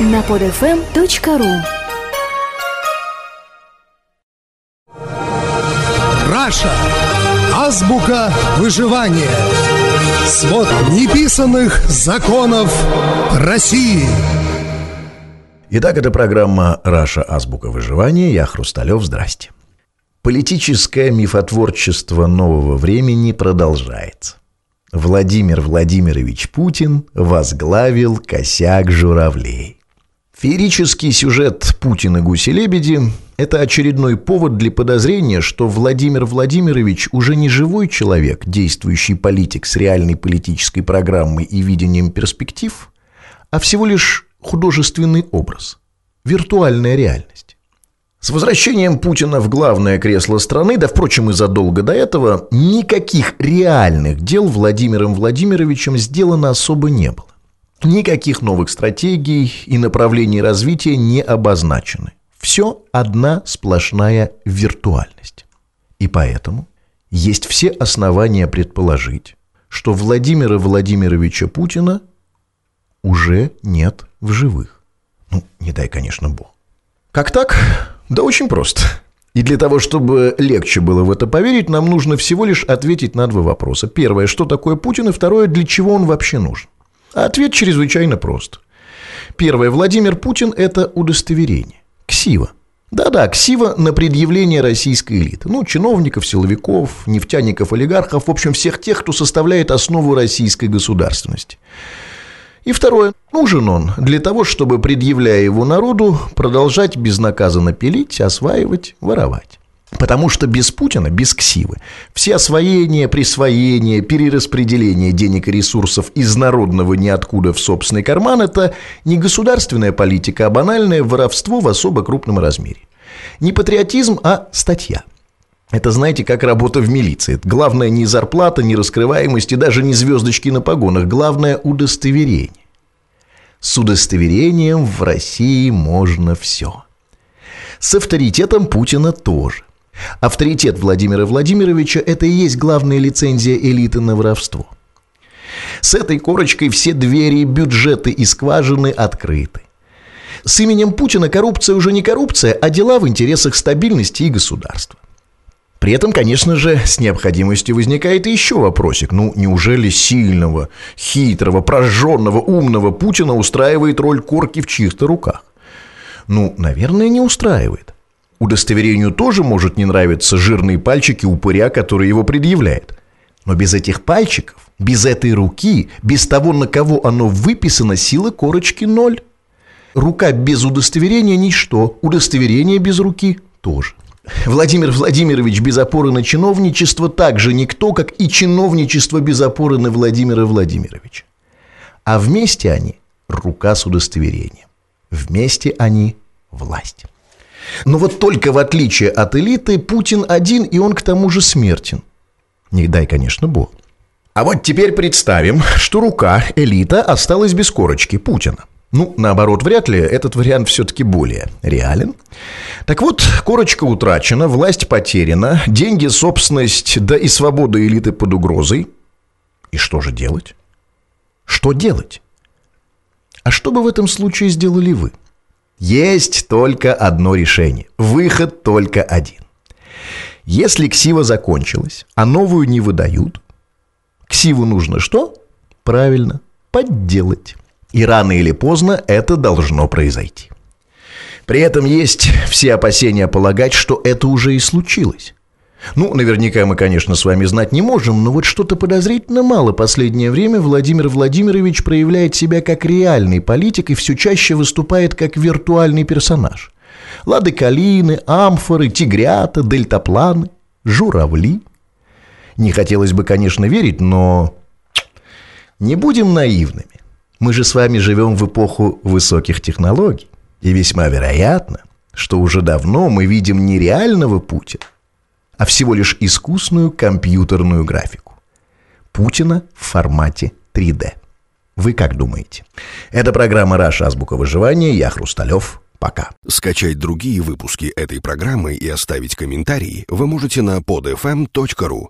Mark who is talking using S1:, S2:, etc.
S1: на podfm.ru
S2: Раша. Азбука выживания. Свод неписанных законов России.
S3: Итак, это программа «Раша. Азбука выживания». Я Хрусталев. Здрасте. Политическое мифотворчество нового времени продолжается. Владимир Владимирович Путин возглавил косяк журавлей. Феерический сюжет «Путин и гуси-лебеди» – это очередной повод для подозрения, что Владимир Владимирович уже не живой человек, действующий политик с реальной политической программой и видением перспектив, а всего лишь художественный образ, виртуальная реальность. С возвращением Путина в главное кресло страны, да, впрочем, и задолго до этого, никаких реальных дел Владимиром Владимировичем сделано особо не было. Никаких новых стратегий и направлений развития не обозначены. Все одна сплошная виртуальность. И поэтому есть все основания предположить, что Владимира Владимировича Путина уже нет в живых. Ну, не дай, конечно, Бог. Как так? Да очень просто. И для того, чтобы легче было в это поверить, нам нужно всего лишь ответить на два вопроса. Первое, что такое Путин, и второе, для чего он вообще нужен. Ответ чрезвычайно прост. Первое. Владимир Путин – это удостоверение. Ксива. Да-да, ксива на предъявление российской элиты. Ну, чиновников, силовиков, нефтяников, олигархов, в общем, всех тех, кто составляет основу российской государственности. И второе. Нужен он для того, чтобы, предъявляя его народу, продолжать безнаказанно пилить, осваивать, воровать. Потому что без Путина, без Ксивы, все освоение, присвоение, перераспределение денег и ресурсов из народного ниоткуда в собственный карман – это не государственная политика, а банальное воровство в особо крупном размере. Не патриотизм, а статья. Это, знаете, как работа в милиции. Главное не зарплата, не раскрываемость и даже не звездочки на погонах. Главное – удостоверение. С удостоверением в России можно все. С авторитетом Путина тоже. Авторитет Владимира Владимировича – это и есть главная лицензия элиты на воровство. С этой корочкой все двери, бюджеты и скважины открыты. С именем Путина коррупция уже не коррупция, а дела в интересах стабильности и государства. При этом, конечно же, с необходимостью возникает еще вопросик. Ну, неужели сильного, хитрого, прожженного, умного Путина устраивает роль корки в чьих-то руках? Ну, наверное, не устраивает. Удостоверению тоже может не нравиться жирные пальчики упыря, который его предъявляет. Но без этих пальчиков, без этой руки, без того, на кого оно выписано, сила корочки ноль. Рука без удостоверения – ничто, удостоверение без руки – тоже. Владимир Владимирович без опоры на чиновничество также никто, как и чиновничество без опоры на Владимира Владимировича. А вместе они – рука с удостоверением. Вместе они – власть. Но вот только в отличие от элиты, Путин один, и он к тому же смертен. Не дай, конечно, Бог. А вот теперь представим, что рука, элита, осталась без корочки Путина. Ну, наоборот, вряд ли этот вариант все-таки более реален. Так вот, корочка утрачена, власть потеряна, деньги, собственность, да и свобода элиты под угрозой. И что же делать? Что делать? А что бы в этом случае сделали вы? – есть только одно решение. Выход только один. Если ксива закончилась, а новую не выдают, ксиву нужно что? Правильно, подделать. И рано или поздно это должно произойти. При этом есть все опасения полагать, что это уже и случилось. Ну, наверняка мы, конечно, с вами знать не можем, но вот что-то подозрительно мало последнее время Владимир Владимирович проявляет себя как реальный политик и все чаще выступает как виртуальный персонаж. Лады калины, амфоры, тигрята, дельтапланы, журавли. Не хотелось бы, конечно, верить, но не будем наивными. Мы же с вами живем в эпоху высоких технологий. И весьма вероятно, что уже давно мы видим не реального Путина, а всего лишь искусную компьютерную графику. Путина в формате 3D. Вы как думаете? Это программа «Раша. Азбука выживания». Я Хрусталев. Пока.
S4: Скачать другие выпуски этой программы и оставить комментарии вы можете на podfm.ru.